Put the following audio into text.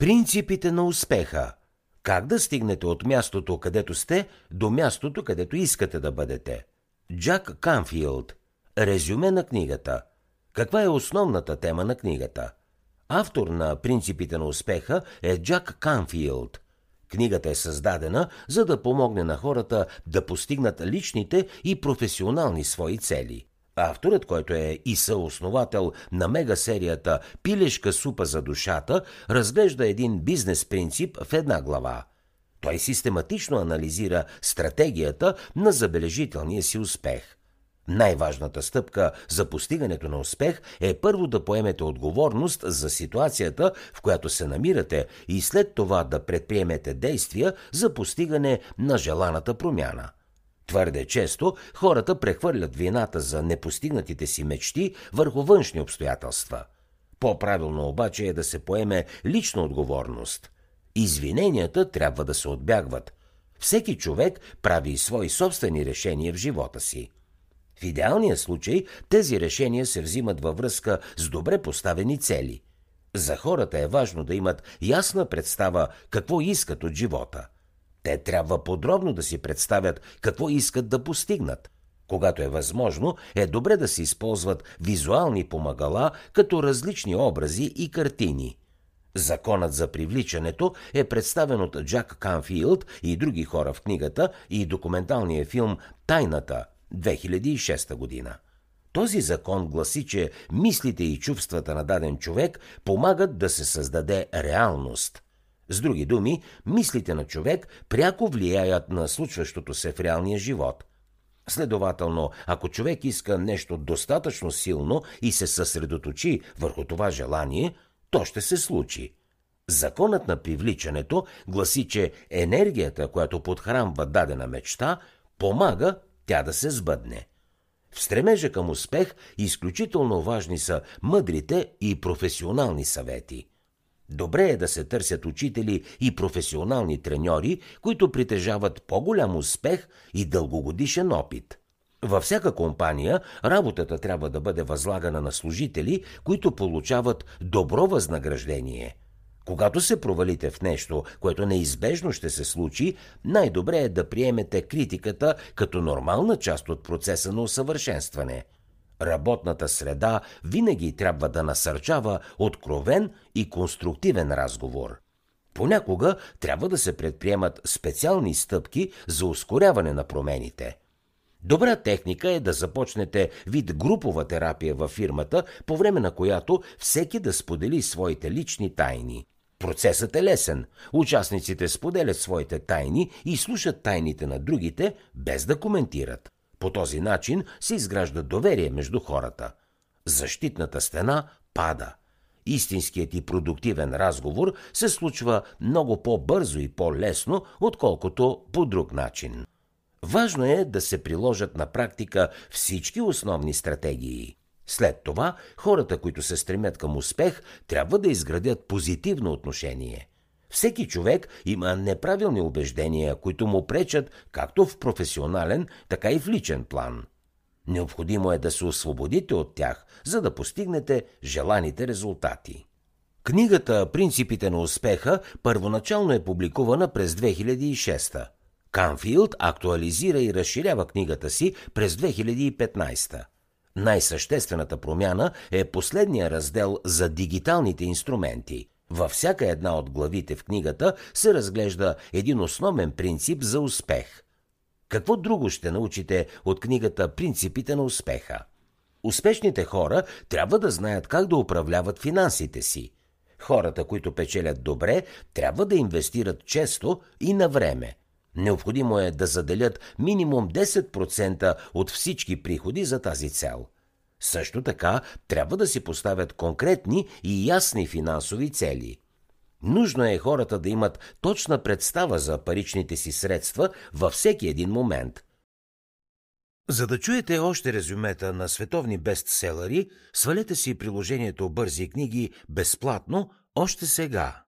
Принципите на успеха. Как да стигнете от мястото, където сте, до мястото, където искате да бъдете. Джак Канфилд. Резюме на книгата. Каква е основната тема на книгата? Автор на Принципите на успеха е Джак Канфилд. Книгата е създадена, за да помогне на хората да постигнат личните и професионални свои цели. Авторът, който е и съосновател на мегасерията Пилешка супа за душата, разглежда един бизнес принцип в една глава. Той систематично анализира стратегията на забележителния си успех. Най-важната стъпка за постигането на успех е първо да поемете отговорност за ситуацията, в която се намирате и след това да предприемете действия за постигане на желаната промяна – Твърде често хората прехвърлят вината за непостигнатите си мечти върху външни обстоятелства. По-правилно обаче е да се поеме лична отговорност. Извиненията трябва да се отбягват. Всеки човек прави свои собствени решения в живота си. В идеалния случай тези решения се взимат във връзка с добре поставени цели. За хората е важно да имат ясна представа какво искат от живота – те трябва подробно да си представят какво искат да постигнат. Когато е възможно, е добре да се използват визуални помагала, като различни образи и картини. Законът за привличането е представен от Джак Канфилд и други хора в книгата и документалния филм «Тайната» 2006 година. Този закон гласи, че мислите и чувствата на даден човек помагат да се създаде реалност – с други думи, мислите на човек пряко влияят на случващото се в реалния живот. Следователно, ако човек иска нещо достатъчно силно и се съсредоточи върху това желание, то ще се случи. Законът на привличането гласи, че енергията, която подхранва дадена мечта, помага тя да се сбъдне. В стремежа към успех изключително важни са мъдрите и професионални съвети. Добре е да се търсят учители и професионални треньори, които притежават по-голям успех и дългогодишен опит. Във всяка компания работата трябва да бъде възлагана на служители, които получават добро възнаграждение. Когато се провалите в нещо, което неизбежно ще се случи, най-добре е да приемете критиката като нормална част от процеса на усъвършенстване – Работната среда винаги трябва да насърчава откровен и конструктивен разговор. Понякога трябва да се предприемат специални стъпки за ускоряване на промените. Добра техника е да започнете вид групова терапия във фирмата, по време на която всеки да сподели своите лични тайни. Процесът е лесен. Участниците споделят своите тайни и слушат тайните на другите, без да коментират. По този начин се изгражда доверие между хората. Защитната стена пада. Истинският и продуктивен разговор се случва много по-бързо и по-лесно, отколкото по друг начин. Важно е да се приложат на практика всички основни стратегии. След това, хората, които се стремят към успех, трябва да изградят позитивно отношение. Всеки човек има неправилни убеждения, които му пречат както в професионален, така и в личен план. Необходимо е да се освободите от тях, за да постигнете желаните резултати. Книгата «Принципите на успеха» първоначално е публикувана през 2006 Канфилд актуализира и разширява книгата си през 2015 Най-съществената промяна е последния раздел за дигиталните инструменти – във всяка една от главите в книгата се разглежда един основен принцип за успех. Какво друго ще научите от книгата Принципите на успеха? Успешните хора трябва да знаят как да управляват финансите си. Хората, които печелят добре, трябва да инвестират често и на време. Необходимо е да заделят минимум 10% от всички приходи за тази цел – също така трябва да си поставят конкретни и ясни финансови цели. Нужно е хората да имат точна представа за паричните си средства във всеки един момент. За да чуете още резюмета на световни бестселери, свалете си приложението Бързи книги безплатно още сега.